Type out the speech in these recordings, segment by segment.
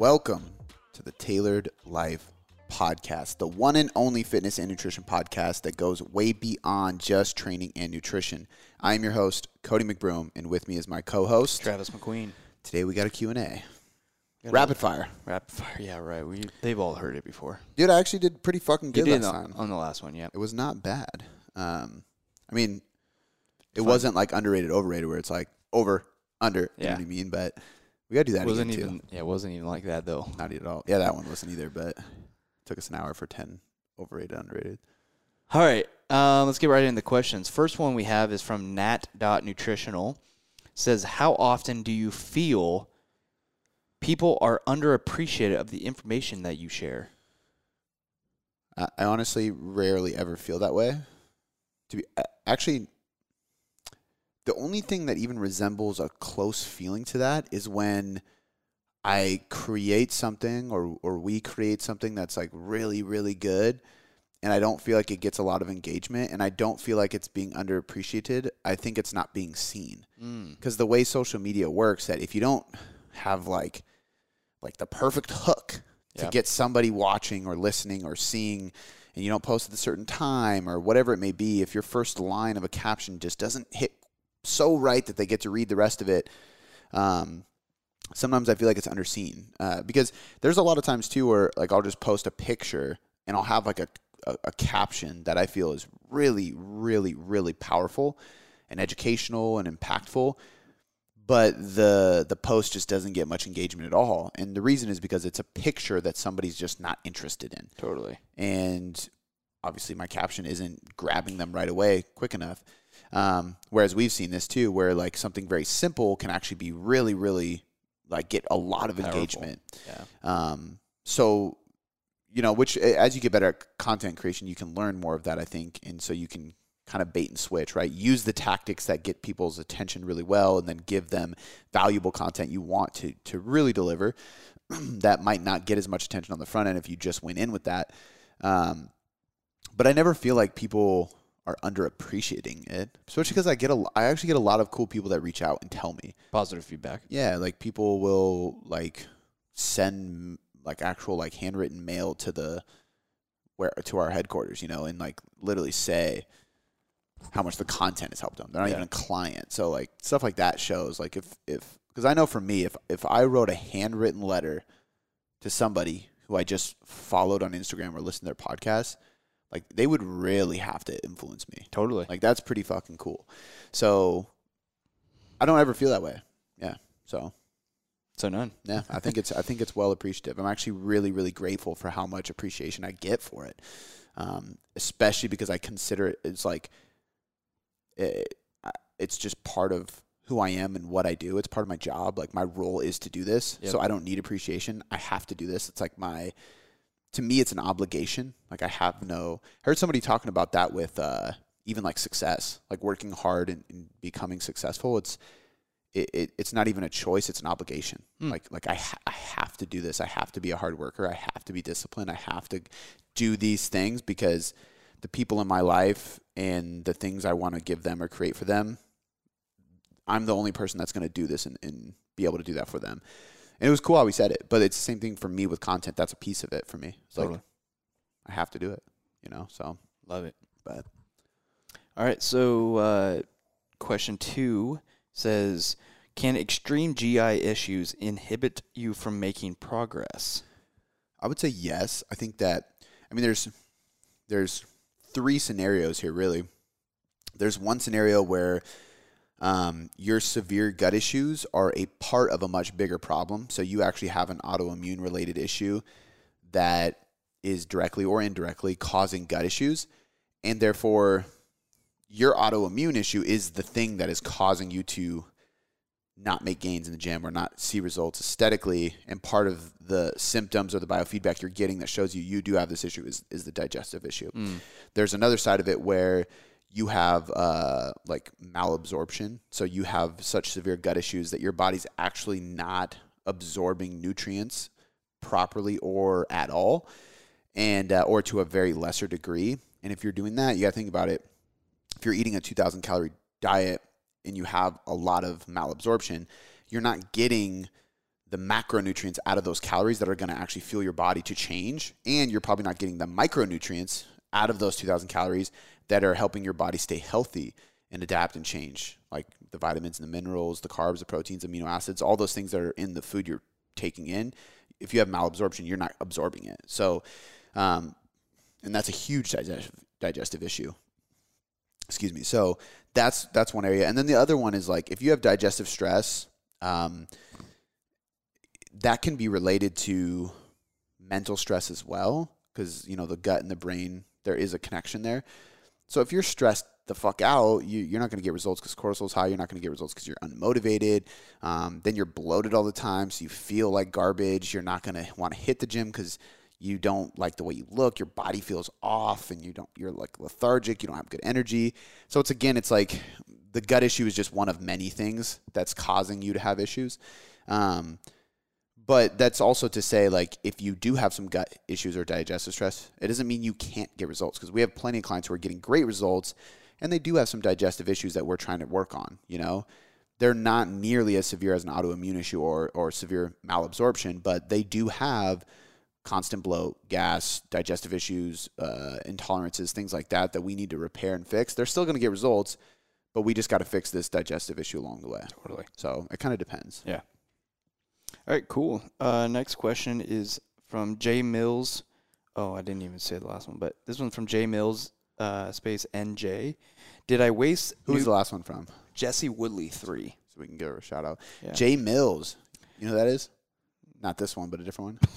Welcome to the Tailored Life Podcast, the one and only fitness and nutrition podcast that goes way beyond just training and nutrition. I am your host, Cody McBroom, and with me is my co-host. Travis McQueen. Today we got a Q&A. Got a- Rapid fire. Rapid fire. Yeah, right. We they've all heard it before. Dude, I actually did pretty fucking good last on, time. on the last one, yeah. It was not bad. Um, I mean, it wasn't like underrated, overrated, where it's like over, under. You know Yeah. what I mean? But we got to do that wasn't even too. yeah, it wasn't even like that though. Not at all. Yeah, that one wasn't either, but took us an hour for 10 overrated, underrated. All right. Um, let's get right into the questions. First one we have is from nat.nutritional. Says, How often do you feel people are underappreciated of the information that you share? I, I honestly rarely ever feel that way. To be actually, the only thing that even resembles a close feeling to that is when I create something or or we create something that's like really really good, and I don't feel like it gets a lot of engagement, and I don't feel like it's being underappreciated. I think it's not being seen Mm. because the way social media works that if you don't have like like the perfect hook to Yeah. get somebody watching or listening or seeing and you don't post at a certain time or whatever it may be if your first line of a caption just doesn't hit so right that they get to read the rest of it um, sometimes i feel like it's underseen uh, because there's a lot of times too where like i'll just post a picture and i'll have like a, a, a caption that i feel is really really really powerful and educational and impactful but the the post just doesn't get much engagement at all and the reason is because it's a picture that somebody's just not interested in Totally. and obviously my caption isn't grabbing them right away quick enough um, whereas we've seen this too where like something very simple can actually be really really like get a lot of Powerful. engagement Yeah. um, so you know which as you get better at content creation you can learn more of that i think and so you can kind of bait and switch right use the tactics that get people's attention really well and then give them valuable content you want to to really deliver that might not get as much attention on the front end if you just went in with that um, but i never feel like people are underappreciating it especially because i get a i actually get a lot of cool people that reach out and tell me Positive feedback. yeah, like people will like send like actual like handwritten mail to the where to our headquarters, you know, and like literally say how much the content has helped them. They're not Yeah. even a client. So like stuff like that shows like if if because I know for me if if I wrote a handwritten letter to somebody who I just followed on Instagram or listened to their podcast, like they would really have to influence me. Totally. Like that's pretty fucking cool. So I don't ever feel that way. Yeah. So so none. yeah, I think it's I think it's well appreciative. I'm actually really really grateful for how much appreciation I get for it, um, especially because I consider it it's like it, it's just part of who I am and what I do. It's part of my job. Like my role is to do this, Yep. so I don't need appreciation. I have to do this. It's like my to me it's an obligation. Like I have no. I heard somebody talking about that with uh, even like success, like working hard and, and becoming successful. It's it, it, it's not even a choice; it's an obligation. Hmm. Like like I ha- I have to do this. I have to be a hard worker. I have to be disciplined. I have to do these things because the people in my life and the things I want to give them or create for them, I'm the only person that's going to do this and, and be able to do that for them. And it was cool how we said it, but it's the same thing for me with content. That's a piece of it for me. It's Totally. like I have to do it, you know. So, Love it. but All right. So, uh, question two says, "Can extreme GI issues inhibit you from making progress?" I would say yes. I think that I mean there's there's three scenarios here really. There's one scenario where um, your severe gut issues are a part of a much bigger problem. So you actually have an autoimmune related issue that is directly or indirectly causing gut issues, and therefore your autoimmune issue is the thing that is causing you to not make gains in the gym or not see results aesthetically and part of the symptoms or the biofeedback you're getting that shows you you do have this issue is, is the digestive issue Mm. there's another side of it where you have uh, like malabsorption so you have such severe gut issues that your body's actually not absorbing nutrients properly or at all and uh, or to a very lesser degree and if you're doing that you got to think about it if you're eating a 2000 calorie diet and you have a lot of malabsorption, you're not getting the macronutrients out of those calories that are going to actually fuel your body to change. And you're probably not getting the micronutrients out of those 2,000 calories that are helping your body stay healthy and adapt and change, like the vitamins and the minerals, the carbs, the proteins, amino acids, all those things that are in the food you're taking in. If you have malabsorption, you're not absorbing it. So, um, and that's a huge digestive, digestive issue. Excuse me. So that's that's one area, and then the other one is like if you have digestive stress, um, that can be related to mental stress as well, because you know the gut and the brain there is a connection there. So if you're stressed the fuck out, you, you're not going to get results because cortisol's high. You're not going to get results because you're unmotivated. Um, then you're bloated all the time, so you feel like garbage. You're not going to want to hit the gym because you don't like the way you look. Your body feels off, and you don't. You're like lethargic. You don't have good energy. So it's again, it's like the gut issue is just one of many things that's causing you to have issues. Um, but that's also to say, like, if you do have some gut issues or digestive stress, it doesn't mean you can't get results because we have plenty of clients who are getting great results and they do have some digestive issues that we're trying to work on. You know, they're not nearly as severe as an autoimmune issue or, or severe malabsorption, but they do have constant bloat, gas, digestive issues, uh, intolerances, things like that that we need to repair and fix. They're still going to get results, but we just got to fix this digestive issue along the way. Totally. So it kind of depends. Yeah. All right, cool. Uh, next question is from Jay Mills. Oh, I didn't even say the last one, but this one's from Jay Mills, uh, space NJ. Did I waste Who's the last one from? Jesse Woodley three? So we can give her a shout out. Yeah. Jay Mills. You know who that is? Not this one, but a different one.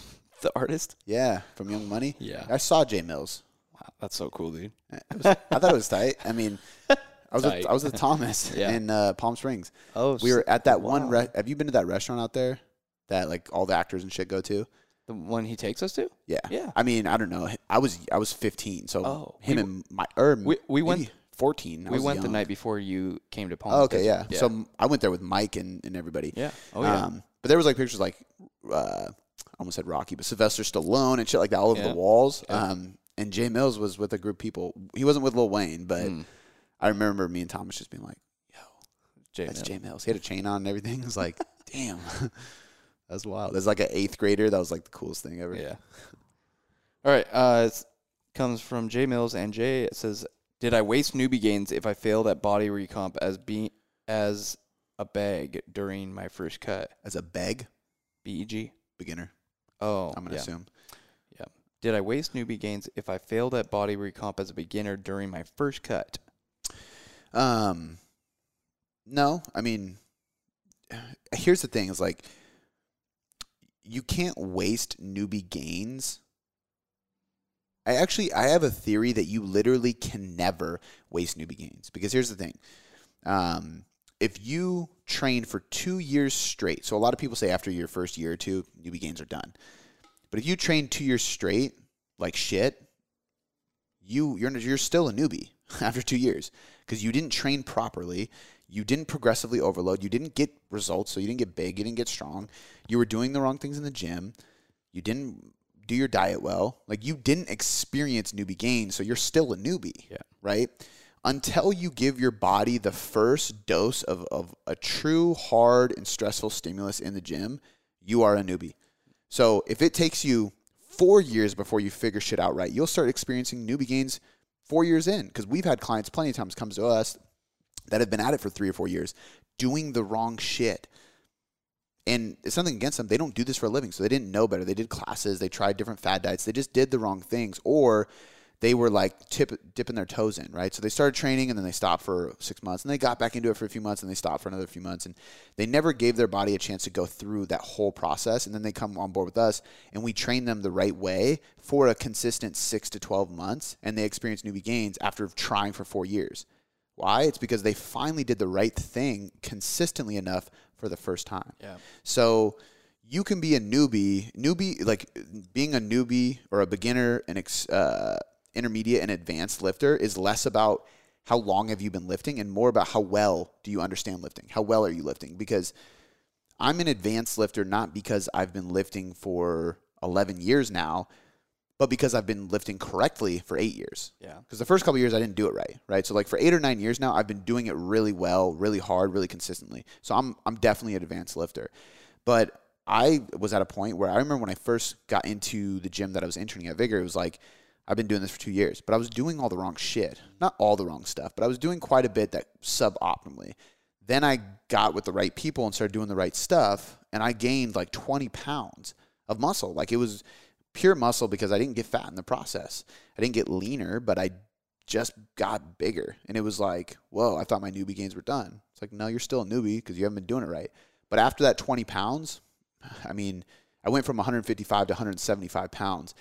The artist? Yeah, from Young Money. Yeah. I saw Jae Millz. Wow, that's so cool, dude. Was- I thought it was tight. I mean, I was with, I was with Thomas Yeah. in uh, Palm Springs. Oh, We were at that one. Re- have you been to that restaurant out there that like all the actors and shit go to? the one he takes us to. Yeah. Yeah. I mean, I don't know. I was I was 15, so Oh, him we and my or we- we went- 14. I we went the night before you came to Palm. Oh, okay, didn't yeah. So I went there with Mike and, and everybody. yeah. Oh yeah. Um, but there was like pictures like uh, I almost said Rocky, but Sylvester Stallone and shit like that all over Yeah. the walls. Yeah. Um, and Jae Millz was with a group of people. He wasn't with Lil Wayne, but Mm. I remember me and Thomas just being like, Jay "That's Mills. Jae Millz." He had a chain on and everything. It was like, "Damn, that's wild." There's like an eighth grader. That was like the coolest thing ever. Yeah. All right. Uh, it comes from Jay Mills and Jay. It says, "Did I waste newbie gains if I failed at body recomp as be as a bag during my first cut?" As a beg BEG. beginner, Oh, I'm gonna yeah. assume. Yeah. Did I waste newbie gains if I failed at body recomp as a beginner during my first cut? Um, no, I mean, here's the thing: is like you can't waste newbie gains. I actually I have a theory that you literally can never waste newbie gains because here's the thing: um, if you train for two years straight, so a lot of people say after your first year or two, newbie gains are done. But if you train two years straight like shit, you you're you're still a newbie after two years because you didn't train properly. You didn't progressively overload. You didn't get results, so you didn't get big. You didn't get strong. You were doing the wrong things in the gym. You didn't do your diet well. Like you didn't experience newbie gains, so you're still a newbie. Yeah. Right. Until you give your body the first dose of, of a true hard and stressful stimulus in the gym, you are a newbie. So if it takes you four years before you figure shit out right, you'll start experiencing newbie gains four years in. Because we've had clients plenty of times come to us that have been at it for three or four years doing the wrong shit. And it's something against them. They don't do this for a living, so they didn't know better. They did classes, they tried different fad diets, they just did the wrong things, or they were like tip, dipping their toes in, right? So they started training and then they stopped for six months, and they got back into it for a few months, and they stopped for another few months, and they never gave their body a chance to go through that whole process. And then they come on board with us, and we train them the right way for a consistent six to twelve months, and they experience newbie gains after trying for four years. Why? It's because they finally did the right thing consistently enough for the first time. Yeah. So you can be a newbie, newbie like being a newbie or a beginner, an ex, uh, intermediate, and advanced lifter is less about how long have you been lifting and more about how well do you understand lifting. How well are you lifting? Because I'm an advanced lifter not because I've been lifting for 11 years now, but because I've been lifting correctly for eight years. Yeah. Because the first couple years I didn't do it right, right? So like for eight or nine years now, I've been doing it really well, really hard, really consistently. So I'm I'm definitely an advanced lifter. But I was at a point where I remember when I first got into the gym that I was interning at Vigor, it was like, I've been doing this for two years, but I was doing all the wrong shit. Not all the wrong stuff, but I was doing quite a bit that suboptimally. Then I got with the right people and started doing the right stuff, and I gained like 20 pounds of muscle. Like it was pure muscle because I didn't get fat in the process. I didn't get leaner, but I just got bigger. And it was like, whoa, I thought my newbie gains were done. It's like, no, you're still a newbie because you haven't been doing it right. But after that 20 pounds, I mean, I went from 155 to 175 pounds.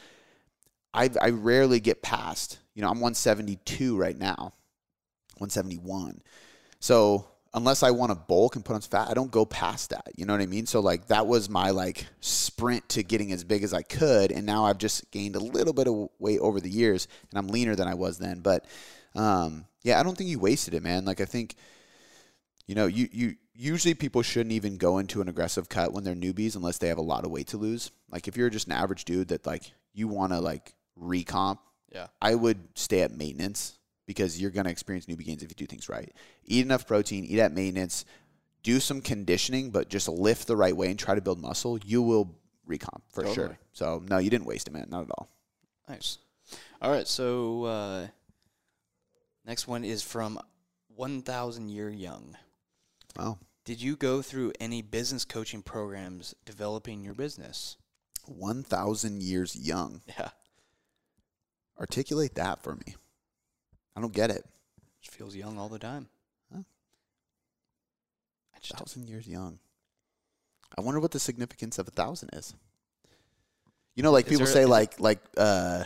I, I rarely get past, you know, I'm 172 right now, 171. So unless I want to bulk and put on fat, I don't go past that. You know what I mean? So like that was my like sprint to getting as big as I could, and now I've just gained a little bit of weight over the years, and I'm leaner than I was then. But um, yeah, I don't think you wasted it, man. Like I think, you know, you you usually people shouldn't even go into an aggressive cut when they're newbies unless they have a lot of weight to lose. Like if you're just an average dude that like you want to like recomp, Yeah. I would stay at maintenance because you're going to experience newbie gains if you do things right. Eat enough protein, eat at maintenance, do some conditioning, but just lift the right way and try to build muscle. You will recomp for Totally. sure. So no, you didn't waste a man. Not at all. Nice. All right. So uh, next one is from 1,000 Year Young. Wow. Did you go through any business coaching programs developing your business? 1,000 years young. Yeah. Articulate that for me. I don't get it. Just feels young all the time. Huh. I just 1,000 years young. I wonder what the significance of a thousand is. You know, like Is people there- say, like like uh,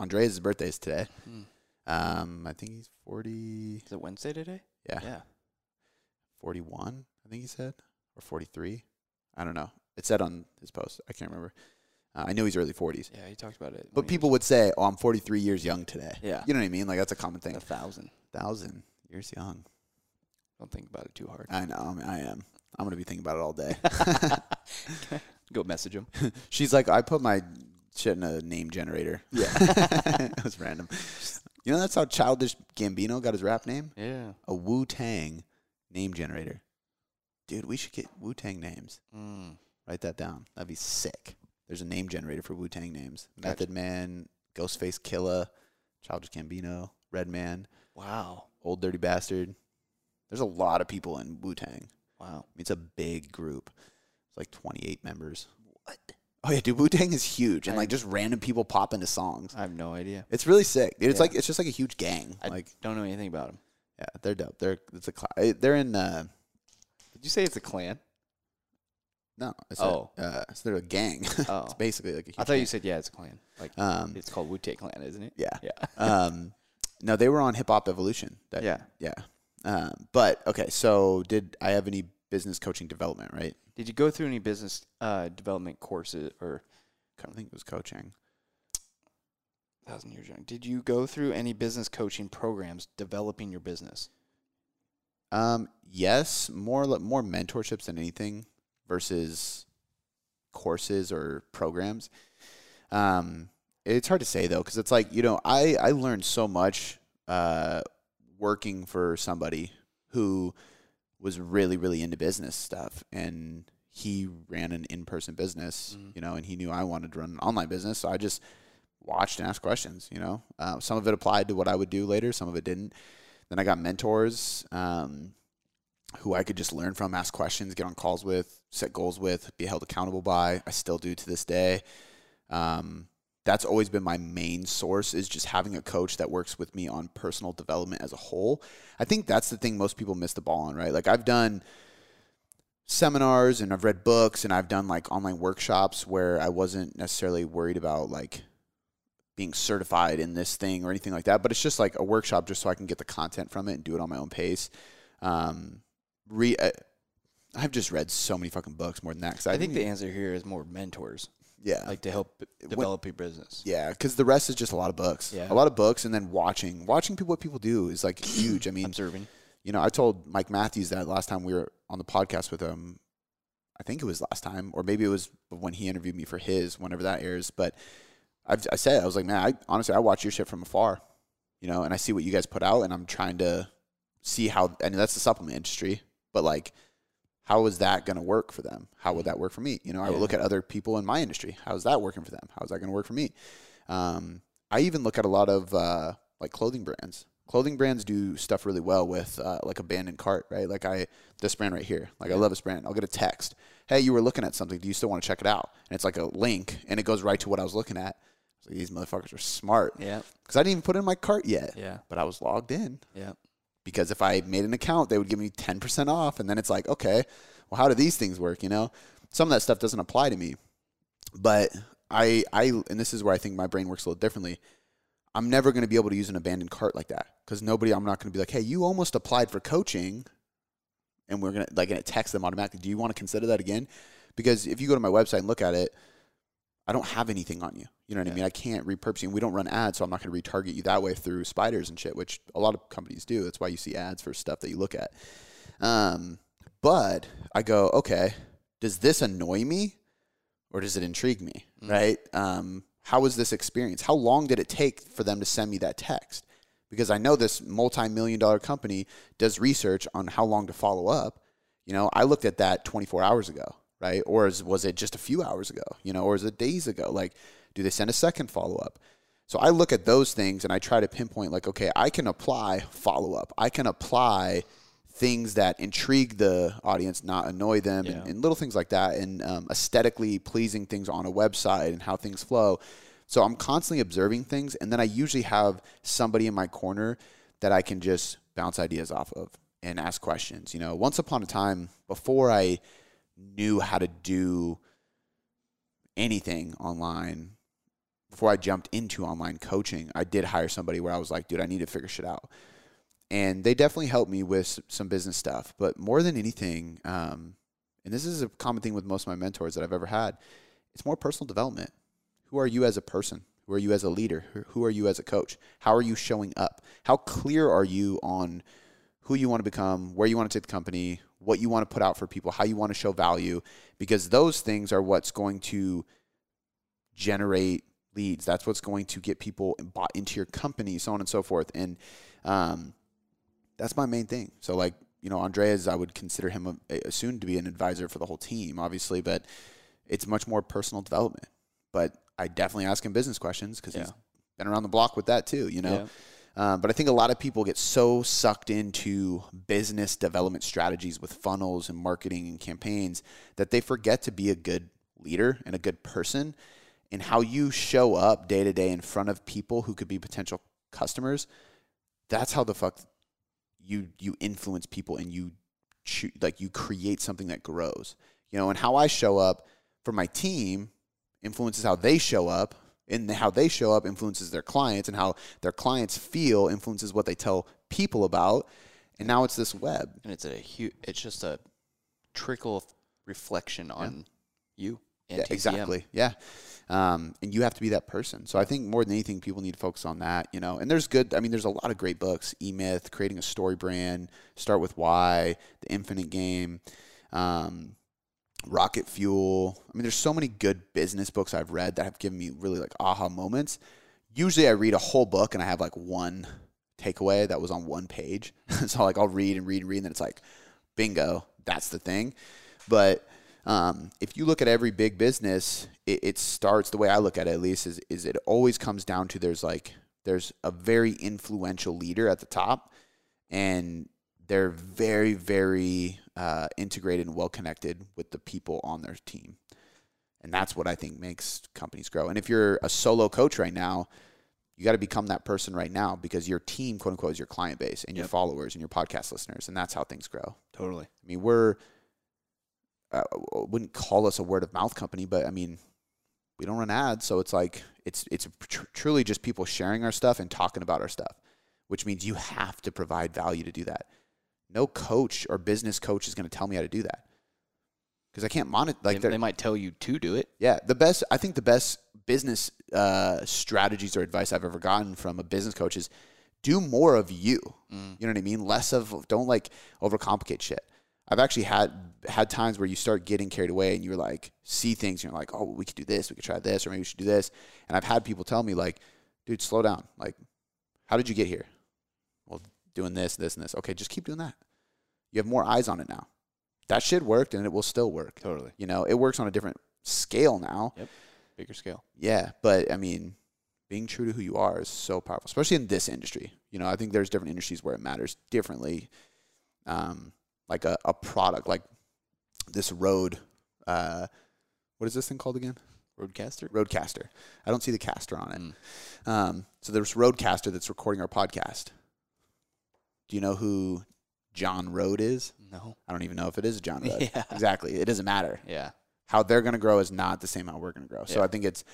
Andreas' birthday is today. Hmm. Um, I think he's forty. Is it Wednesday today? Yeah, Yeah. forty-one. I think he said, or forty-three. I don't know. It said on his post. I can't remember. Uh, I know he's early forties. Yeah, he talked about it. But people would say, "Oh, I'm 43 years young today." Yeah. You know what I mean? Like that's a common thing. a thousand. Thousand years young. Don't think about it too hard. I know. I, mean, I am. I'm gonna be thinking about it all day. Go message him. She's like, I put my shit in a name generator. Yeah. it was random. You know, that's how Childish Gambino got his rap name? yeah. A Wu Tang name generator. Dude, we should get Wu Tang names. Mm. Write that down. That'd be sick. There's a name generator for Wu Tang names Gotcha. Method Man, Ghostface Killa, Childish Gambino, Redman, Wow. Old Dirty Bastard. There's a lot of people in Wu Tang. Wow. It's a big group. It's like 28 members. What? Oh yeah, dude, Wu Tang is huge, and I- like just random people pop into songs. I have no idea. It's really sick, dude. It's Yeah. like it's just like a huge gang. I like don't know anything about them. yeah, they're dope. They're it's a cl- they're in uh Did you say it's a clan? No, it's Oh. a, uh, so they're a gang. Oh. it's basically like a huge I thought you said yeah, it's a clan. Like um it's called Wu Tang Clan, isn't it? yeah Yeah. um no they were on Hip Hop Evolution. That, yeah. yeah. Um, but okay, so did I have any business coaching development? Right, Did you go through any business uh, development courses or I think it was coaching. thousand years young? Did you go through any business coaching programs developing your business? Um, yes, more more mentorships than anything versus courses or programs. Um, it's hard to say though because it's like you know I I learned so much uh, working for somebody who was really really into business stuff and he ran an in-person business Mhm. you know and he knew I wanted to run an online business so I just watched and asked questions you know uh, some of it applied to what I would do later some of it didn't then I got mentors um, who I could just learn from, ask questions, get on calls with, set goals with, be held accountable by. I still do to this day. Um, that's always been my main source is just having a coach that works with me on personal development as a whole. I think that's the thing most people miss the ball on, right? Like I've done seminars and I've read books and I've done like online workshops where I wasn't necessarily worried about like being certified in this thing or anything like that, but it's just like a workshop just so I can get the content from it and do it on my own pace. Um, re, uh, I've just read so many fucking books more than that. Cause I, I think the answer here is more mentors, yeah, like to help develop your business. yeah, because the rest is just a lot of books, Yeah. a lot of books, and then watching, watching people what people do is like huge. I mean, Observing. you know, I told Mike Matthews that last time we were on the podcast with him. I think it was last time, or maybe it was when he interviewed me for his, whenever that airs. But I've, I said, I was like, man, I honestly, I watch your shit from afar, you know, and I see what you guys put out, and I'm trying to see how, and that's the supplement industry, but like, How is that going to work for them? How would that work for me? You know, I would look at other people in my industry. How's that working for them? How's that going to work for me? Um, I even look at a lot of uh, like clothing brands. Clothing brands do stuff really well with uh, like abandoned cart, right? Like I this brand right here. Like I love this brand. I'll get a text. Hey, you were looking at something. Do you still want to check it out? And it's like a link, and it goes right to what I was looking at. So these motherfuckers are smart. Yeah. Because I didn't even put it in my cart yet. Yeah. But I was logged in Yeah. Because if I made an account, they would give me 10% off. And then it's like, okay, well, how do these things work? You know, some of that stuff doesn't apply to me. But I, I, and this is where I think my brain works a little differently. I'm never going to be able to use an abandoned cart like that because nobody, I'm not going to be like, hey, you almost applied for coaching. And we're going to, like, going to text them automatically. Do you want to consider that again? Because if you go to my website and look at it, I don't have anything on you. You know what I mean? I can't repurpose you. And we don't run ads, so I'm not going to retarget you that way through spiders and shit, which a lot of companies do. That's why you see ads for stuff that you look at. Um, but I go, okay, does this annoy me or does it intrigue me? Right? Um, how was this experience? How long did it take for them to send me that text? Because I know this multi-million dollar company does research on how long to follow up. You know, I looked at that 24 hours ago, right? Or is, was it just a few hours ago? You know, or is it days ago? Like, do they send a second follow up? So I look at those things and I try to pinpoint, like, okay, I can apply follow up. I can apply things that intrigue the audience, not annoy them, and, and little things like that, and um, aesthetically pleasing things on a website and how things flow. So I'm constantly observing things, and then I usually have somebody in my corner that I can just bounce ideas off of and ask questions. You know, once upon a time, before I knew how to do anything online, before I jumped into online coaching, I did hire somebody where I was like, dude, I need to figure shit out. And they definitely helped me with some business stuff. But more than anything, um, and this is a common thing with most of my mentors that I've ever had, it's more personal development. Who are you as a person? Who are you as a leader? Who- Who are you as a coach? How are you showing up? How clear are you on who you want to become, where you want to take the company, what you want to put out for people, how you want to show value? Because those things are what's going to generate leads. That's what's going to get people bought into your company, so on and so forth. And um, that's my main thing. So like, you know, Andreas, I would consider him a, a soon to be an advisor for the whole team, obviously, but it's much more personal development. But I definitely ask him business questions because he's been around the block with that too, you know. Um, but I think a lot of people get so sucked into business development strategies with funnels and marketing and campaigns that they forget to be a good leader and a good person and how you show up day to day in front of people who could be potential customers. That's how the fuck you you influence people and you like you create something that grows. You know, and how I show up for my team influences how they show up and how they show up influences their clients and how their clients feel influences what they tell people about and now it's this web And it's a huge. It's just a trickle of reflection on you. And yeah, exactly yeah um, and you have to be that person. So i think more than anything people need to focus on that you know? And there's good i mean there's a lot of great books. E-myth creating a story brand start with why the infinite game um, rocket fuel. I mean there's so many good business books i've read that have given me really like aha moments. Usually i read a whole book and i have like one takeaway that was on one page. So like i'll read and read and read and then it's like bingo that's the thing. But um, if you look at every big business, it, it starts the way I look at it at least is, is it always comes down to there's like there's a very influential leader at the top, and they're very very uh, integrated and well connected with the people on their team, and that's what I think makes companies grow. And if you're a solo coach right now, you got to become that person right now because your team, quote unquote, is your client base and your followers and your podcast listeners, and that's how things grow. Totally. I mean, we're I wouldn't call us a word of mouth company, but I mean, we don't run ads, so it's like it's it's tr- truly just people sharing our stuff and talking about our stuff, which means you have to provide value to do that. No coach or business coach is going to tell me how to do that because I can't monitor. Like, they, they might tell you to do it. yeah, the best. I think the best business uh, strategies or advice I've ever gotten from a business coach is do more of you. Mm. You know what I mean? Less of don't like overcomplicate shit. I've actually had had times where you start getting carried away and you're like see things and you're like, oh, we could do this, we could try this, or maybe we should do this. And I've had people tell me like, dude, slow down. Like, how did you get here? Well, doing this, this, and this. Okay, just keep doing that. You have more eyes on it now. that shit worked and it will still work. Totally. You know, it works on a different scale now. Yep. Bigger scale. Yeah, but I mean, being true to who you are is so powerful, especially in this industry. You know, I think there's different industries where it matters differently. Um, like a, a product, like this Rode. Uh, what is this thing called again? RODECaster. RODECaster. I don't see the caster on it. Mm. Um, so there's RODECaster that's recording our podcast. Do you know who John Road is? No. I don't even know if it is John Road. Yeah. Exactly. It doesn't matter. Yeah. How they're going to grow is not the same how we're going to grow. So Yeah. I think it's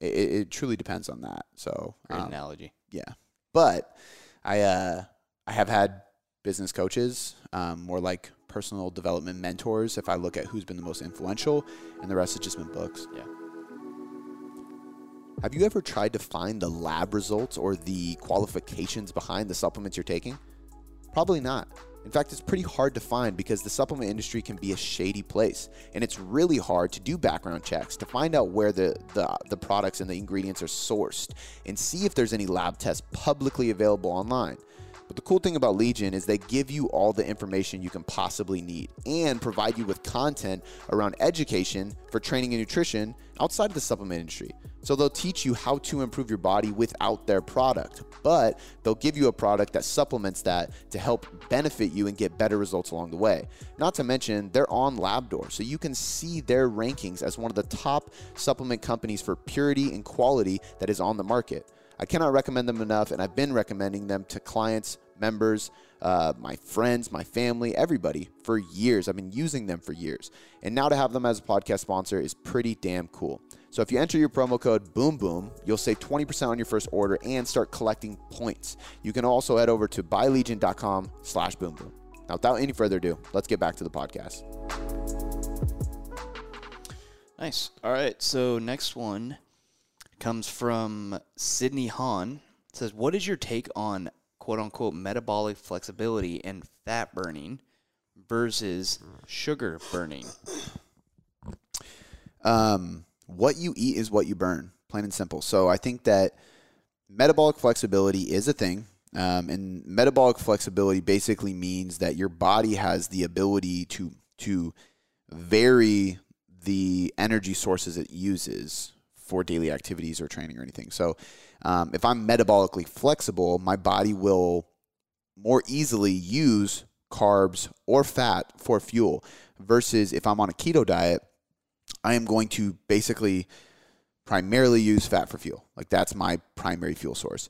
it, it truly depends on that. So Great um, analogy. yeah, but I uh, I have had business coaches, um, more like personal development mentors. If I look at who's been the most influential, and the rest has just been books. Yeah. Have you ever tried to find the lab results or the qualifications behind the supplements you're taking? Probably not. In fact, it's pretty hard to find because the supplement industry can be a shady place, and it's really hard to do background checks to find out where the, the, the products and the ingredients are sourced and see if there's any lab tests publicly available online. But the cool thing about Legion is they give you all the information you can possibly need and provide you with content around education for training and nutrition outside of the supplement industry. So they'll teach you how to improve your body without their product, but they'll give you a product that supplements that to help benefit you and get better results along the way. Not to mention, they're on LabDoor, so you can see their rankings as one of the top supplement companies for purity and quality that is on the market. I cannot recommend them enough, and I've been recommending them to clients, members, uh, my friends, my family, everybody for years. I've been using them for years. And now to have them as a podcast sponsor is pretty damn cool. So if you enter your promo code Boom Boom, you'll save 20% on your first order and start collecting points. You can also head over to buylegion.com slash boom boom. Now, without any further ado, let's get back to the podcast. Nice. All right. So next one comes from Sydney Hahn. It says, "What is your take on quote unquote metabolic flexibility and fat burning versus sugar burning?" um, what you eat is what you burn, plain and simple. So I think that metabolic flexibility is a thing. Um, and metabolic flexibility basically means that your body has the ability to to vary the energy sources it uses for daily activities or training or anything. So um, if I'm metabolically flexible, my body will more easily use carbs or fat for fuel versus if I'm on a keto diet, I am going to basically primarily use fat for fuel. Like that's my primary fuel source.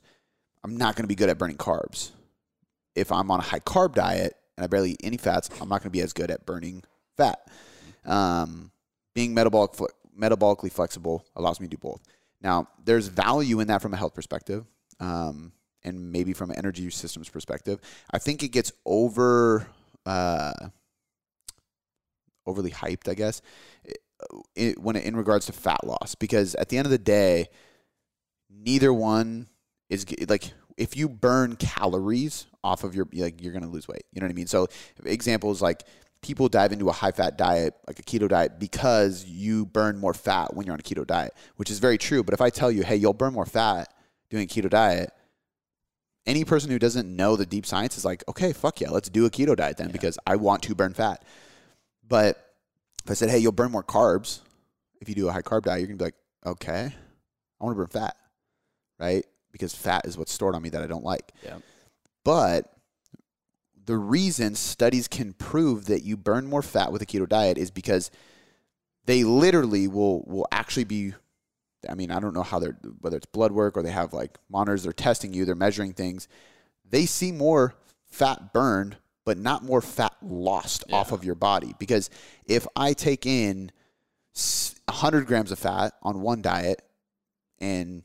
I'm not going to be good at burning carbs. If I'm on a high carb diet and I barely eat any fats, I'm not going to be as good at burning fat. Um, being metabolic metabolically flexible allows me to do both. Now, there's value in that from a health perspective, um, and maybe from an energy systems perspective. I think it gets over uh, overly hyped, I guess, it, when it, in regards to fat loss, because at the end of the day, neither one is like if you burn calories off of your like you're gonna lose weight. You know what I mean? So examples like people dive into a high fat diet, like a keto diet, because you burn more fat when you're on a keto diet, which is very true. But if I tell you, hey, you'll burn more fat doing a keto diet, any person who doesn't know the deep science is like, okay, fuck yeah, let's do a keto diet then because I want to burn fat. But if I said, hey, you'll burn more carbs if you do a high carb diet, you're gonna be like, okay, I want to burn fat, right? Because fat is what's stored on me that I don't like. Yeah. But the reason studies can prove that you burn more fat with a keto diet is because they literally will will actually be I mean, I don't know how they're whether it's blood work or they have like monitors they're testing you, they're measuring things. They see more fat burned, but not more fat lost off of your body. Because if I take in s- 100 grams of fat on one diet and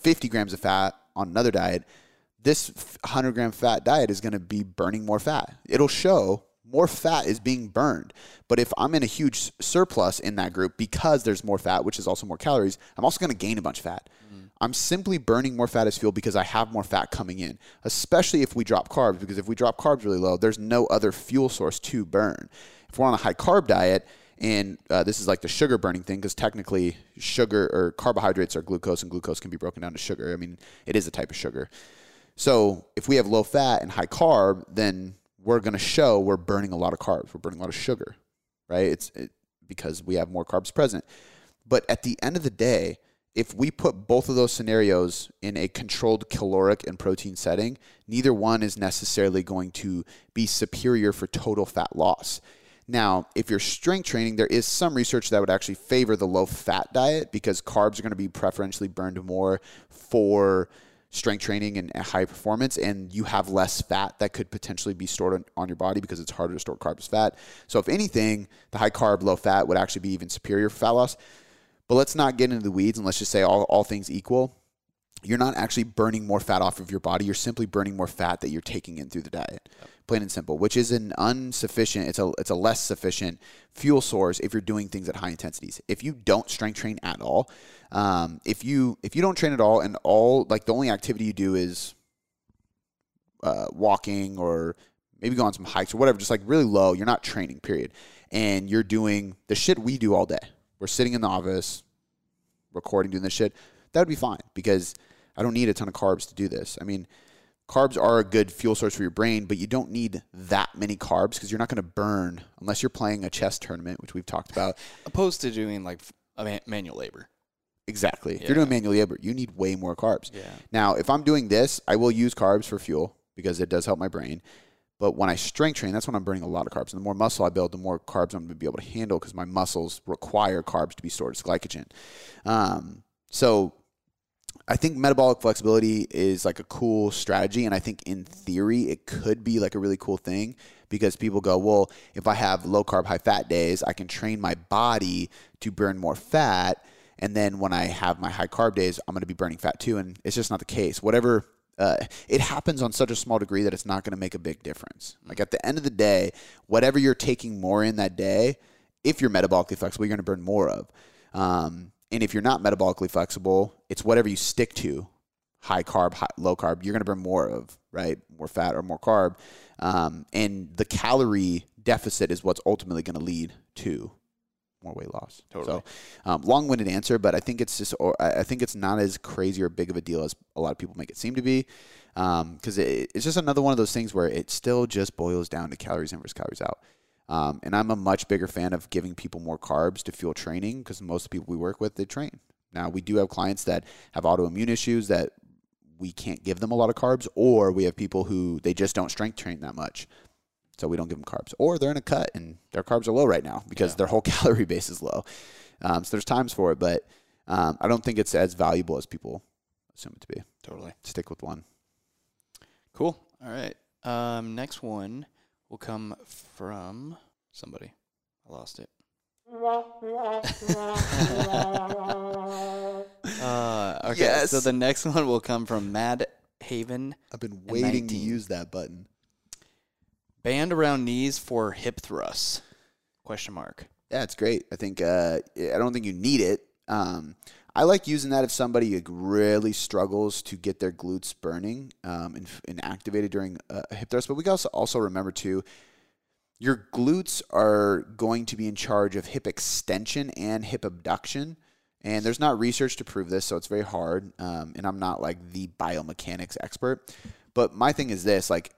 50 grams of fat on another diet, this 100 gram fat diet is going to be burning more fat. It'll show more fat is being burned. But if I'm in a huge surplus in that group because there's more fat, which is also more calories, I'm also going to gain a bunch of fat. I'm simply burning more fat as fuel because I have more fat coming in, especially if we drop carbs. Because if we drop carbs really low, there's no other fuel source to burn. If we're on a high carb diet, and uh, this is like the sugar burning thing, because technically sugar or carbohydrates are glucose, and glucose can be broken down to sugar. I mean, it is a type of sugar. So if we have low fat and high carb, then we're going to show we're burning a lot of carbs. We're burning a lot of sugar, right? It's it, because we have more carbs present. But at the end of the day, if we put both of those scenarios in a controlled caloric and protein setting, neither one is necessarily going to be superior for total fat loss. Now, if you're strength training, there is some research that would actually favor the low fat diet because carbs are going to be preferentially burned more for strength training and high performance, and you have less fat that could potentially be stored on, on, your body because it's harder to store carbs as fat. So, if anything, the high carb, low fat would actually be even superior for fat loss. But let's not get into the weeds and let's just say all, all things equal. You're not actually burning more fat off of your body. You're simply burning more fat that you're taking in through the diet. Yep. Plain and simple, which is an unsufficient, it's a it's a less sufficient fuel source if you're doing things at high intensities. If you don't strength train at all, um, if you if you don't train at all and all like the only activity you do is uh, walking or maybe go on some hikes or whatever, just like really low, you're not training, period. And you're doing the shit we do all day we're sitting in the office, recording, doing this shit, that would be fine because I don't need a ton of carbs to do this. I mean, carbs are a good fuel source for your brain, but you don't need that many carbs because you're not going to burn unless you're playing a chess tournament, which we've talked about. Opposed to doing like manual labor. Exactly. Yeah. If you're doing manual labor, you need way more carbs. Yeah. Now, if I'm doing this, I will use carbs for fuel because it does help my brain. But when I strength train, that's when I'm burning a lot of carbs. And the more muscle I build, the more carbs I'm going to be able to handle because my muscles require carbs to be stored as glycogen. Um, so I think metabolic flexibility is like a cool strategy. And I think in theory, it could be like a really cool thing because people go, well, if I have low carb, high fat days, I can train my body to burn more fat. And then when I have my high carb days, I'm going to be burning fat too. And it's just not the case. Whatever uh, it happens on such a small degree that it's not going to make a big difference. Like at the end of the day, whatever you're taking more in that day, if you're metabolically flexible, you're going to burn more of. Um, and if you're not metabolically flexible, it's whatever you stick to high carb, high, low carb, you're going to burn more of, right? More fat or more carb. Um, and the calorie deficit is what's ultimately going to lead to more weight loss. Totally. So, um, long-winded answer, but I think it's just, or I think it's not as crazy or big of a deal as a lot of people make it seem to be, because um, it, it's just another one of those things where it still just boils down to calories in versus calories out. Um, and I'm a much bigger fan of giving people more carbs to fuel training because most people we work with they train. Now we do have clients that have autoimmune issues that we can't give them a lot of carbs, or we have people who they just don't strength train that much so we don't give them carbs. Or they're in a cut and their carbs are low right now because yeah. their whole calorie base is low. Um, so there's times for it, but um, I don't think it's as valuable as people assume it to be. Totally. Stick with one. Cool. All right. Um, next one will come from somebody. I lost it. uh, okay. Yes. So the next one will come from Mad Haven. I've been waiting to use that button. Band around knees for hip thrusts? Question mark. Yeah, it's great. I think uh, I don't think you need it. Um, I like using that if somebody really struggles to get their glutes burning um, and, and, activated during a hip thrust. But we also also remember too, your glutes are going to be in charge of hip extension and hip abduction. And there's not research to prove this, so it's very hard. Um, and I'm not like the biomechanics expert. But my thing is this: like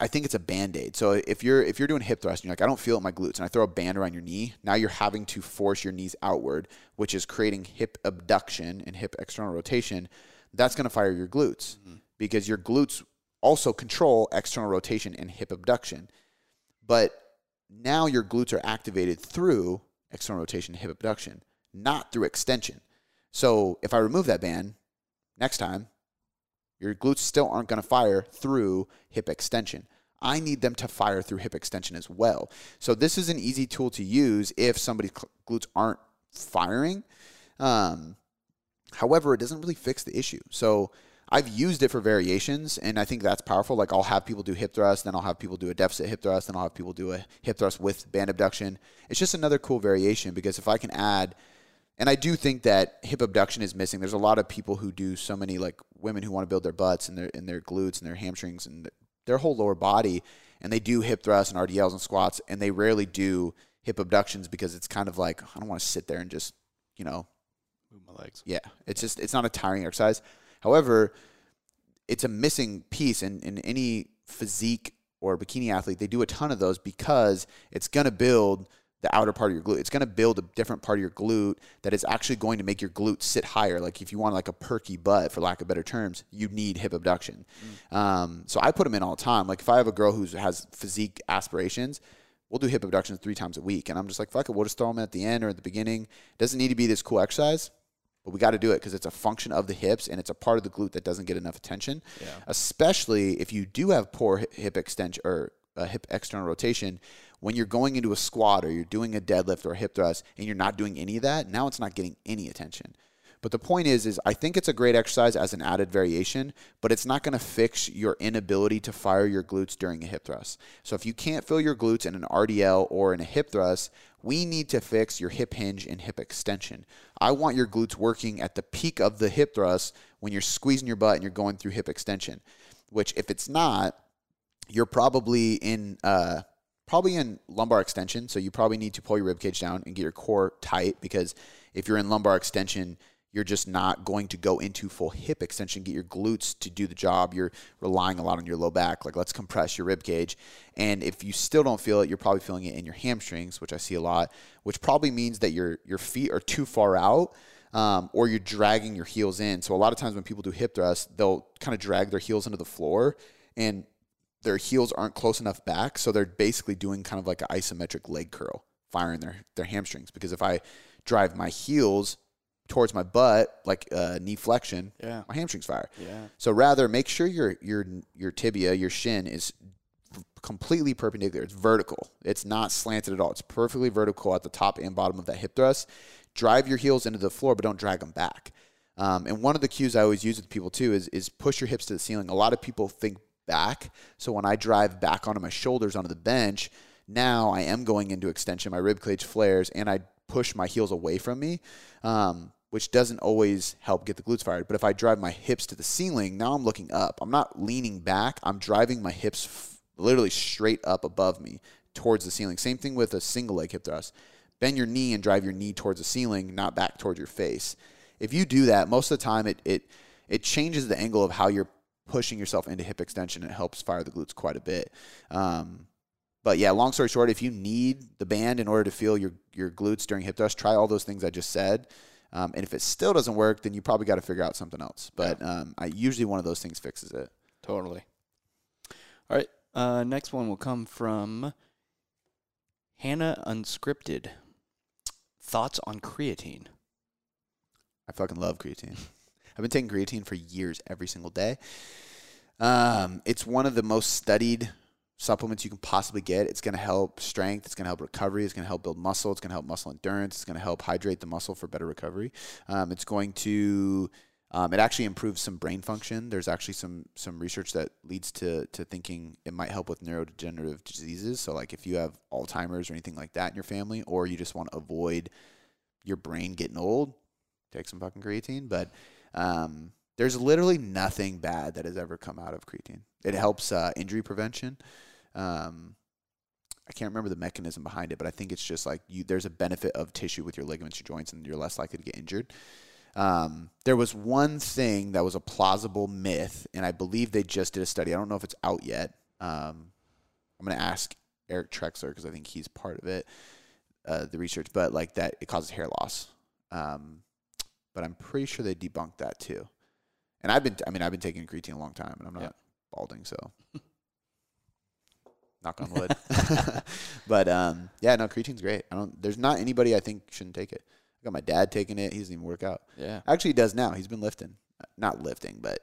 I think it's a band aid. So if you're if you're doing hip thrust and you're like, I don't feel it in my glutes, and I throw a band around your knee, now you're having to force your knees outward, which is creating hip abduction and hip external rotation. That's going to fire your glutes mm-hmm. because your glutes also control external rotation and hip abduction. But now your glutes are activated through external rotation and hip abduction, not through extension. So if I remove that band next time, your glutes still aren't going to fire through hip extension. I need them to fire through hip extension as well. So this is an easy tool to use if somebody's glutes aren't firing. Um, however, it doesn't really fix the issue. So I've used it for variations, and I think that's powerful. Like I'll have people do hip thrust, then I'll have people do a deficit hip thrust, then I'll have people do a hip thrust with band abduction. It's just another cool variation because if I can add – and I do think that hip abduction is missing. There's a lot of people who do so many like women who want to build their butts and their and their glutes and their hamstrings and their whole lower body, and they do hip thrusts and RDLs and squats, and they rarely do hip abductions because it's kind of like I don't want to sit there and just you know move my legs. Yeah, it's just it's not a tiring exercise. However, it's a missing piece in in any physique or bikini athlete, they do a ton of those because it's going to build the outer part of your glute. It's going to build a different part of your glute that is actually going to make your glute sit higher. Like if you want like a perky butt, for lack of better terms, you need hip abduction. Mm. Um, so I put them in all the time. Like if I have a girl who has physique aspirations, we'll do hip abductions three times a week. And I'm just like, fuck it, we'll just throw them at the end or at the beginning. It doesn't need to be this cool exercise but we got to do it because it's a function of the hips and it's a part of the glute that doesn't get enough attention. Yeah. Especially if you do have poor hip extension or a hip external rotation, when you're going into a squat or you're doing a deadlift or a hip thrust and you're not doing any of that, now it's not getting any attention. But the point is, is I think it's a great exercise as an added variation, but it's not going to fix your inability to fire your glutes during a hip thrust. So if you can't feel your glutes in an RDL or in a hip thrust, we need to fix your hip hinge and hip extension. I want your glutes working at the peak of the hip thrust when you're squeezing your butt and you're going through hip extension. Which, if it's not, you're probably in uh, probably in lumbar extension. So you probably need to pull your rib cage down and get your core tight because if you're in lumbar extension, you're just not going to go into full hip extension, get your glutes to do the job. You're relying a lot on your low back. Like, let's compress your rib cage. And if you still don't feel it, you're probably feeling it in your hamstrings, which I see a lot, which probably means that your, your feet are too far out. Um, or you're dragging your heels in. So a lot of times when people do hip thrusts, they'll kind of drag their heels into the floor, and their heels aren't close enough back. So they're basically doing kind of like an isometric leg curl, firing their their hamstrings. Because if I drive my heels towards my butt, like uh, knee flexion, yeah. my hamstrings fire. Yeah. So rather make sure your your your tibia, your shin is completely perpendicular. It's vertical. It's not slanted at all. It's perfectly vertical at the top and bottom of that hip thrust. Drive your heels into the floor, but don't drag them back. Um, and one of the cues I always use with people too is is push your hips to the ceiling. A lot of people think back. So when I drive back onto my shoulders onto the bench, now I am going into extension. My rib cage flares, and I push my heels away from me. Um, which doesn't always help get the glutes fired. But if I drive my hips to the ceiling, now I'm looking up. I'm not leaning back. I'm driving my hips f- literally straight up above me towards the ceiling. Same thing with a single leg hip thrust. Bend your knee and drive your knee towards the ceiling, not back towards your face. If you do that, most of the time it it it changes the angle of how you're pushing yourself into hip extension. It helps fire the glutes quite a bit. Um, but yeah, long story short, if you need the band in order to feel your your glutes during hip thrust, try all those things I just said. Um, and if it still doesn't work, then you probably got to figure out something else. But um, I usually one of those things fixes it. Totally. All right. Uh, next one will come from Hannah Unscripted. Thoughts on creatine? I fucking love creatine. I've been taking creatine for years, every single day. Um, it's one of the most studied supplements you can possibly get. It's going to help strength. It's going to help recovery. It's going to help build muscle. It's going to help muscle endurance. It's going to help hydrate the muscle for better recovery. Um, it's going to um, it actually improves some brain function. There's actually some some research that leads to to thinking it might help with neurodegenerative diseases. So like if you have Alzheimer's or anything like that in your family, or you just want to avoid your brain getting old, take some fucking creatine. But um, there's literally nothing bad that has ever come out of creatine. It helps uh, injury prevention. Um, I can't remember the mechanism behind it, but I think it's just like you. There's a benefit of tissue with your ligaments, your joints, and you're less likely to get injured. Um, there was one thing that was a plausible myth, and I believe they just did a study. I don't know if it's out yet. Um, I'm going to ask Eric Trexler because I think he's part of it, uh, the research. But like that, it causes hair loss. Um, but I'm pretty sure they debunked that too. And I've been, I mean, I've been taking creatine a long time, and I'm not yeah. balding, so knock on wood. but um, yeah, no, creatine's great. I don't. There's not anybody I think shouldn't take it. I got my dad taking it. He doesn't even work out. Yeah, actually, he does now. He's been lifting, not lifting, but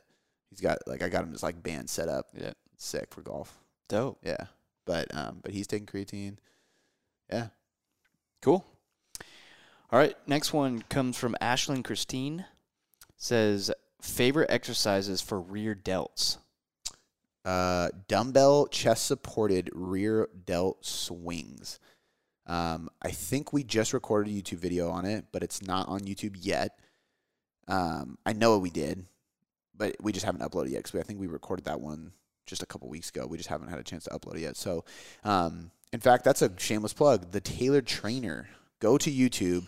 he's got like I got him this like band set up. Yeah, sick for golf. Dope. Yeah, but um, but he's taking creatine. Yeah, cool. All right, next one comes from Ashlyn Christine. Says favorite exercises for rear delts uh, dumbbell chest supported rear delt swings. Um, I think we just recorded a YouTube video on it, but it's not on YouTube yet. Um, I know what we did, but we just haven't uploaded it yet because I think we recorded that one just a couple weeks ago. We just haven't had a chance to upload it yet. So, um, in fact, that's a shameless plug. The Tailored Trainer. Go to YouTube.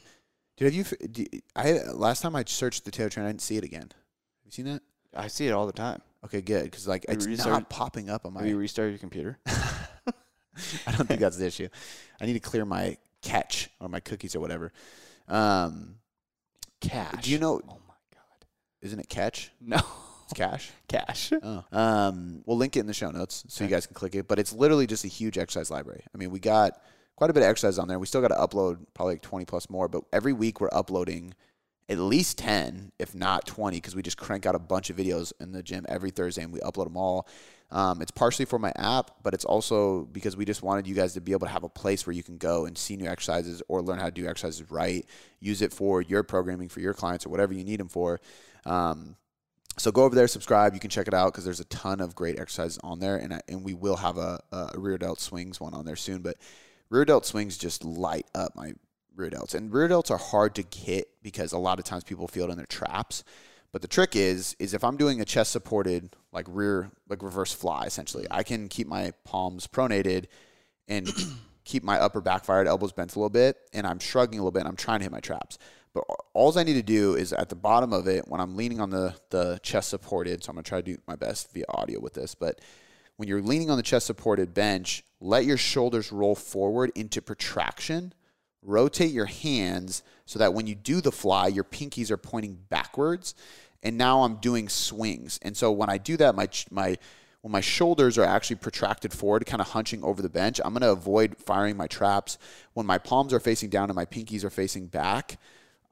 Dude, have you? I last time I searched the Tailored Trainer, I didn't see it again. Have you seen that? I see it all the time. Okay, good. Because like it's restart- not popping up on my. you restart your computer. I don't think that's the issue. I need to clear my catch or my cookies or whatever. Um, Cash. do you know? Oh my god. Isn't it catch? No. It's cash. Cash. Oh. Um, we'll link it in the show notes so you guys can click it. But it's literally just a huge exercise library. I mean, we got quite a bit of exercise on there. We still got to upload probably like 20 plus more. But every week we're uploading at least 10, if not 20, because we just crank out a bunch of videos in the gym every Thursday and we upload them all. Um, it's partially for my app, but it's also because we just wanted you guys to be able to have a place where you can go and see new exercises or learn how to do exercises right. Use it for your programming for your clients or whatever you need them for. Um, so go over there, subscribe. You can check it out because there's a ton of great exercises on there, and I, and we will have a, a rear delt swings one on there soon. But rear delt swings just light up my rear delts, and rear delts are hard to hit because a lot of times people feel it in their traps. But the trick is, is if I'm doing a chest supported like rear like reverse fly, essentially, I can keep my palms pronated and keep my upper back fired, elbows bent a little bit, and I'm shrugging a little bit. And I'm trying to hit my traps. But all I need to do is at the bottom of it, when I'm leaning on the the chest supported, so I'm gonna try to do my best via audio with this, but when you're leaning on the chest supported bench, let your shoulders roll forward into protraction. Rotate your hands so that when you do the fly, your pinkies are pointing backwards. And now I'm doing swings. And so when I do that, my my when my shoulders are actually protracted forward, kind of hunching over the bench, I'm going to avoid firing my traps. When my palms are facing down and my pinkies are facing back,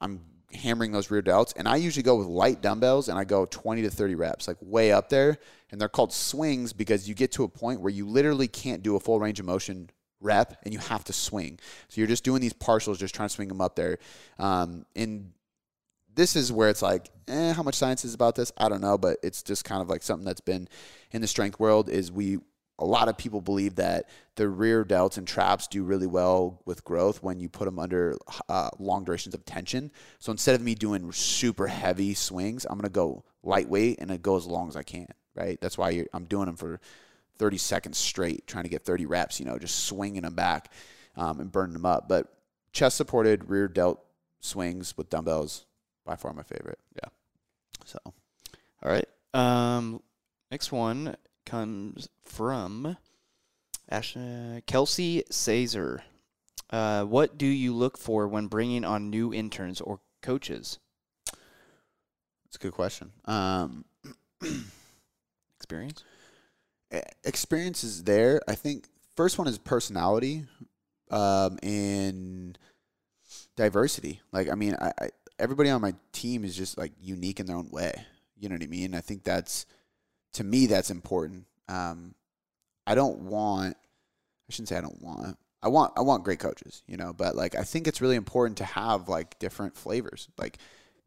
I'm hammering those rear delts. And I usually go with light dumbbells and I go 20 to 30 reps, like way up there. And they're called swings because you get to a point where you literally can't do a full range of motion rep and you have to swing. So you're just doing these partials, just trying to swing them up there. Um, and this is where it's like, eh, how much science is about this? I don't know, but it's just kind of like something that's been in the strength world is we a lot of people believe that the rear delts and traps do really well with growth when you put them under uh, long durations of tension. So instead of me doing super heavy swings, I'm gonna go lightweight and it go as long as I can. Right? That's why I'm doing them for 30 seconds straight, trying to get 30 reps. You know, just swinging them back um, and burning them up. But chest supported rear delt swings with dumbbells by far my favorite. Yeah. So All right. Um, next one comes from Ash, uh, Kelsey Caesar. Uh, what do you look for when bringing on new interns or coaches? it's a good question. Um, Experience? experience is there. I think first one is personality, um, and diversity. Like, I mean, I, I everybody on my team is just like unique in their own way. You know what I mean? I think that's to me that's important. Um, I don't want. I shouldn't say I don't want. I want I want great coaches, you know, but like I think it's really important to have like different flavors. Like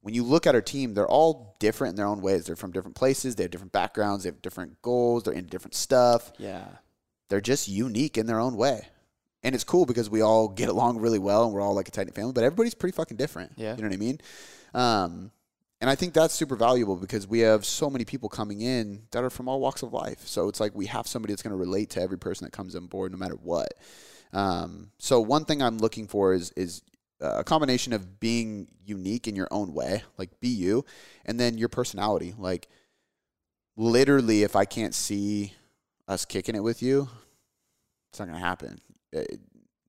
when you look at our team, they're all different in their own ways. They're from different places, they have different backgrounds, they have different goals, they're into different stuff. Yeah. They're just unique in their own way. And it's cool because we all get along really well and we're all like a tight family, but everybody's pretty fucking different. Yeah. You know what I mean? Um, and I think that's super valuable because we have so many people coming in that are from all walks of life. So it's like we have somebody that's going to relate to every person that comes on board, no matter what. Um, so one thing I'm looking for is is a combination of being unique in your own way, like be you, and then your personality. Like literally, if I can't see us kicking it with you, it's not going to happen. It-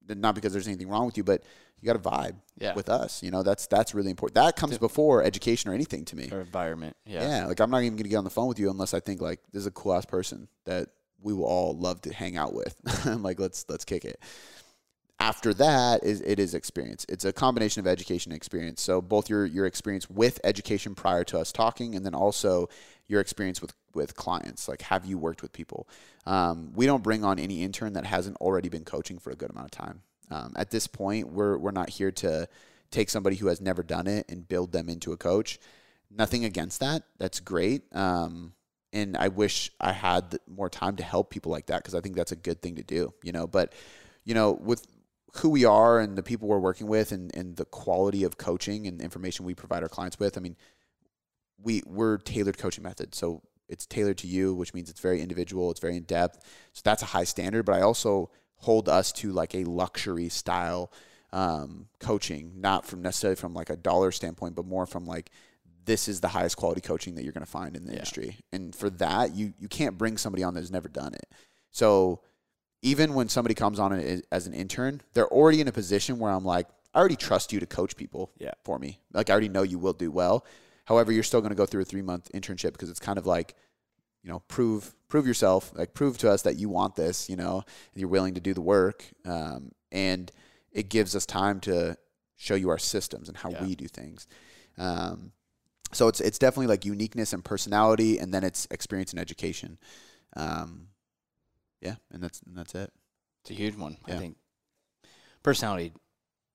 not because there's anything wrong with you, but you got a vibe Yeah. with us. You know, that's that's really important. That comes before education or anything to me. Or environment. Yeah. Yeah. like I'm not even gonna get on the phone with you unless I think like this is a cool ass person that we will all love to hang out with. I'm like let's let's kick it. After that is it is experience. It's a combination of education and experience. So both your your experience with education prior to us talking, and then also your experience with with clients. Like have you worked with people? Um, we don't bring on any intern that hasn't already been coaching for a good amount of time. Um, at this point, we're we're not here to take somebody who has never done it and build them into a coach. Nothing against that. That's great. Um, and I wish I had more time to help people like that because I think that's a good thing to do. You know, but you know, with who we are and the people we're working with and, and the quality of coaching and information we provide our clients with, I mean, we we're tailored coaching methods. So it's tailored to you, which means it's very individual, it's very in depth. So that's a high standard. But I also hold us to like a luxury style um, coaching, not from necessarily from like a dollar standpoint, but more from like this is the highest quality coaching that you're going to find in the Yeah. industry. And for that, you you can't bring somebody on that's never done it. So even when somebody comes on as an intern, they're already in a position where I'm like, I already trust you to coach people Yeah. for me. Like I already know you will do well. However, you're still going to go through a three month internship because it's kind of like, you know, prove prove yourself, like prove to us that you want this, you know, and you're willing to do the work. Um, and it gives us time to show you our systems and how Yeah. we do things. Um, so it's it's definitely like uniqueness and personality, and then it's experience and education. Um, yeah, and that's and that's it. It's a huge one. I think personality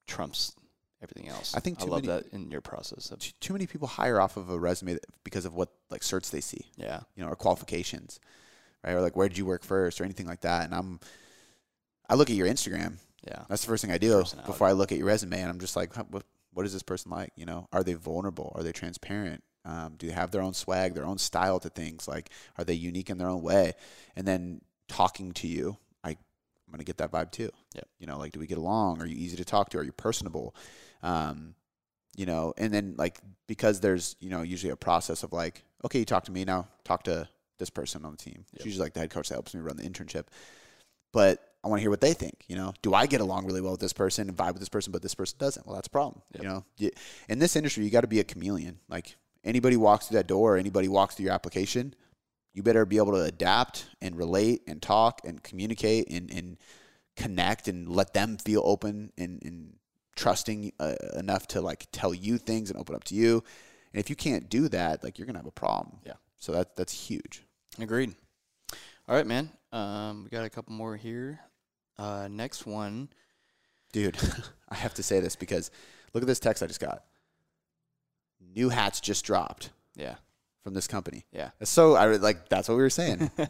trumps everything else. I think I love many- that in your process. Of, Too, too many people hire off of a resume because of what like certs they see. yeah. you know, or qualifications, right? Or like, where did you work first, or anything like that. And I'm, I look at your Instagram. Yeah. That's the first thing I do before I look at your resume, and I'm just like, what, what is this person like? You know, are they vulnerable? Are they transparent? Um, do they have their own swag, their own style to things? Like, are they unique in their own way? And then talking to you, I, I'm gonna get that vibe too. Yeah. You know, like, do we get along? Are you easy to talk to? Are you personable? Um, you know, and then like because there's you know usually a process of like, okay, you talk to me now, talk to this person on the team. It's Yep. usually like the head coach that helps me run the internship. But I want to hear what they think. You know, do I get along really well with this person and vibe with this person, but this person doesn't? Well, that's a problem. Yep. You know, You- in this industry, you got to be a chameleon. Like anybody walks through that door, anybody walks through your application, you better be able to adapt and relate and talk and communicate and, and connect and let them feel open and, and trusting uh, enough to like tell you things and open up to you. And if you can't do that, like you're gonna have a problem. Yeah. So that that's huge. Agreed. All right, man. Um, we got a couple more here. Uh, next one. Dude, I have to say this because look at this text I just got. New hats just dropped Yeah. From this company. Yeah. So I like that's what we were saying. I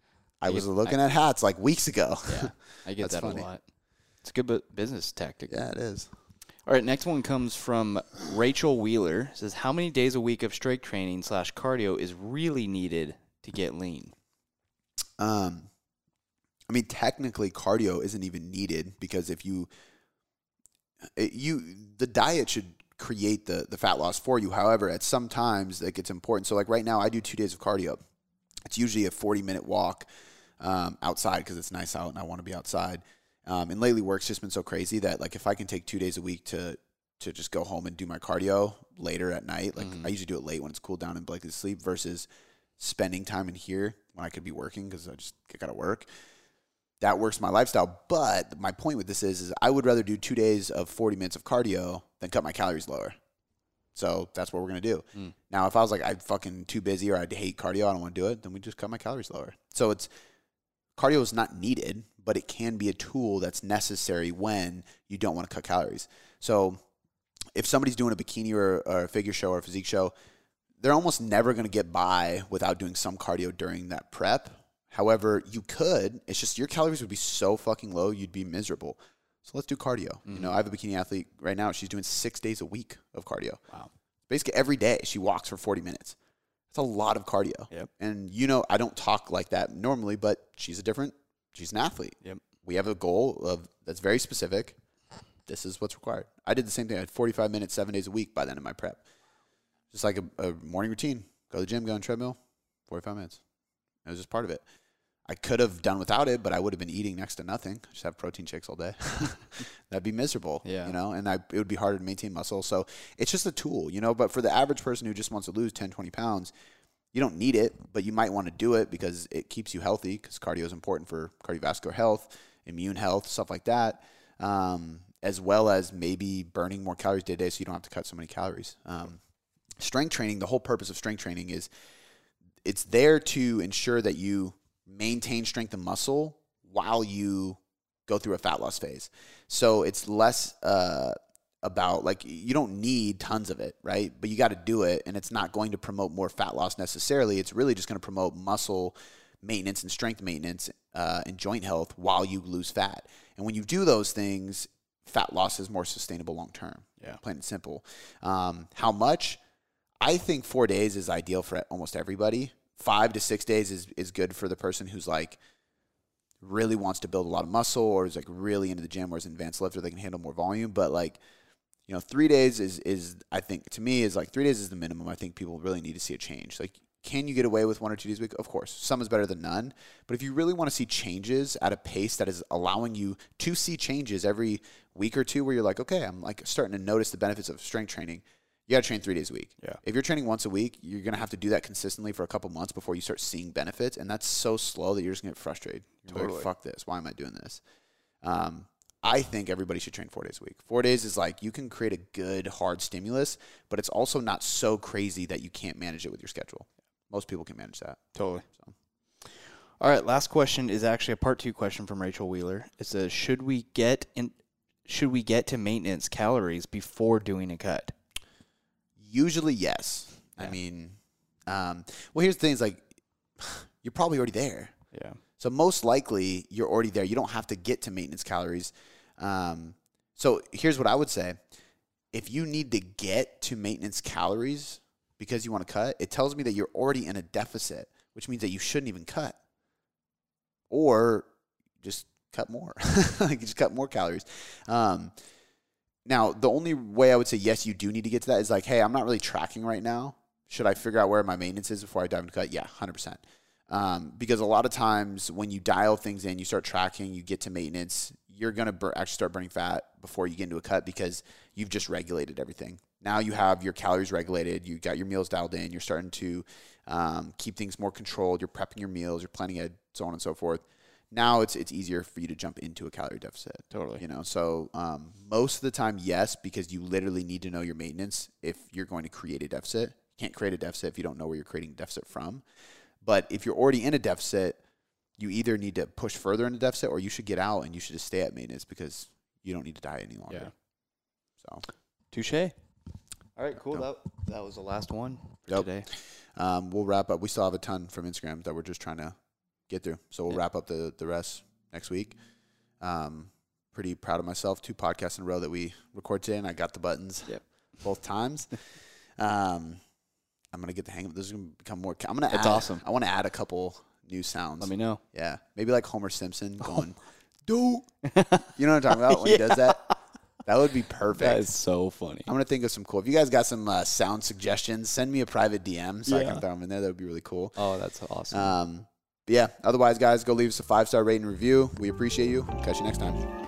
I was looking at hats like weeks ago. Yeah. I get that funny. a lot. It's a good bu- business tactic. yeah, it is. All right, next one comes from Rachel Wheeler. It says, "How many days a week of strength training slash cardio is really needed to get lean?" Um, I mean, technically, cardio isn't even needed because if you, it, you, the diet should create the the fat loss for you. However, at some times, like it's important. So, like right now, I do two days of cardio. It's usually a forty minute walk um, outside because it's nice out and I want to be outside. Um, and lately, work's just been so crazy that like if I can take two days a week to to just go home and do my cardio later at night, like Mhm. I usually do it late when it's cooled down and Blake is asleep versus spending time in here when I could be working because I just got to work. That works my lifestyle. But my point with this is, is I would rather do two days of 40 minutes of cardio than cut my calories lower. So that's what we're going to do. Mm. Now, if I was like, I'm fucking too busy or I hate cardio, I don't want to do it, then we just cut my calories lower. So it's cardio is not needed, but it can be a tool that's necessary when you don't want to cut calories. So if somebody's doing a bikini or, or a figure show or a physique show, they're almost never going to get by without doing some cardio during that prep. However, you could. It's just your calories would be so fucking low, you'd be miserable. So let's do cardio. You mm-hmm. know, I have a bikini athlete right now. She's doing six days a week of cardio. Wow. Basically, every day she walks for 40 minutes. That's a lot of cardio. Yep. And you know, I don't talk like that normally, but she's a different, she's an athlete. Yep. We have a goal of that's very specific. This is what's required. I did the same thing. I had 45 minutes, seven days a week by then in my prep. Just like a, a morning routine. Go to the gym, go on treadmill, 45 minutes. It was just part of it. I could have done without it, but I would have been eating next to nothing. Just have protein shakes all day. That'd be miserable. Yeah. You know, and I, it would be harder to maintain muscle. So it's just a tool, you know. But for the average person who just wants to lose 10, 20 pounds, you don't need it, but you might want to do it because it keeps you healthy because cardio is important for cardiovascular health, immune health, stuff like that. Um, as well as maybe burning more calories day to day so you don't have to cut so many calories. Um, strength training, the whole purpose of strength training is it's there to ensure that you maintain strength and muscle while you go through a fat loss phase. So it's less uh, about like you don't need tons of it, right? But you got to do it, and it's not going to promote more fat loss necessarily. It's really just going to promote muscle maintenance and strength maintenance uh, and joint health while you lose fat. And when you do those things, fat loss is more sustainable long term. Yeah. plain and simple. Um, how much? I think four days is ideal for almost everybody. Five to six days is, is good for the person who's like really wants to build a lot of muscle or is like really into the gym or is an advanced lifter, they can handle more volume. But like you know, three days is is I think to me is like three days is the minimum. I think people really need to see a change. Like, can you get away with one or two days a week? Of course, some is better than none. But if you really want to see changes at a pace that is allowing you to see changes every week or two, where you're like, okay, I'm like starting to notice the benefits of strength training. You got to train three days a week. Yeah. If you're training once a week, you're gonna have to do that consistently for a couple months before you start seeing benefits, and that's so slow that you're just gonna get frustrated. You're Totally. like, fuck this. Why am I doing this? Um, I think everybody should train four days a week. Four days is like you can create a good hard stimulus, but it's also not so crazy that you can't manage it with your schedule. Most people can manage that. Totally. So. All right, last question is actually a part two question from Rachel Wheeler. It says, "Should we get in? Should we get to maintenance calories before doing a cut?" Usually, yes. I mean, um, well, here's the thing: is like you're probably already there. Yeah. So most likely you're already there. You don't have to get to maintenance calories. Um, so here's what I would say: if you need to get to maintenance calories because you want to cut, it tells me that you're already in a deficit, which means that you shouldn't even cut, or just cut more, like just cut more calories. Um, now, the only way I would say yes, you do need to get to that is like, hey, I'm not really tracking right now. Should I figure out where my maintenance is before I dive into cut? Yeah, hundred percent. Um, because a lot of times when you dial things in, you start tracking, you get to maintenance, you're gonna bur- actually start burning fat before you get into a cut because you've just regulated everything. Now you have your calories regulated, you got your meals dialed in, you're starting to um, keep things more controlled. You're prepping your meals, you're planning ahead, so on and so forth. Now it's it's easier for you to jump into a calorie deficit. Totally. You know, so um, most of the time, yes, because you literally need to know your maintenance if you're going to create a deficit. You can't create a deficit if you don't know where you're creating a deficit from. But if you're already in a deficit, you either need to push further in a deficit or you should get out and you should just stay at maintenance because you don't need to diet any longer. Yeah. So Touche. All right, cool. That that was the last one for Dope. today. um, we'll wrap up. We still have a ton from Instagram that we're just trying to get through. So we'll Yeah. wrap up the, the rest next week. Um, pretty proud of myself. Two podcasts in a row that we record today, and I got the buttons Yep. both times. um, I'm gonna get the hang of this. Is gonna become more. I'm gonna. That's add, awesome. I want to add a couple new sounds. Let me know. yeah, maybe like Homer Simpson going, "Do." You know what I'm talking about when he does that? That would be perfect. That is so funny. I'm gonna think of some cool. If you guys got some uh, sound suggestions, send me a private DM so I can throw them in there. That would be really cool. Oh, that's awesome. Um, but yeah. Otherwise, guys, go leave us a five star rating review. We appreciate you. Catch you next time.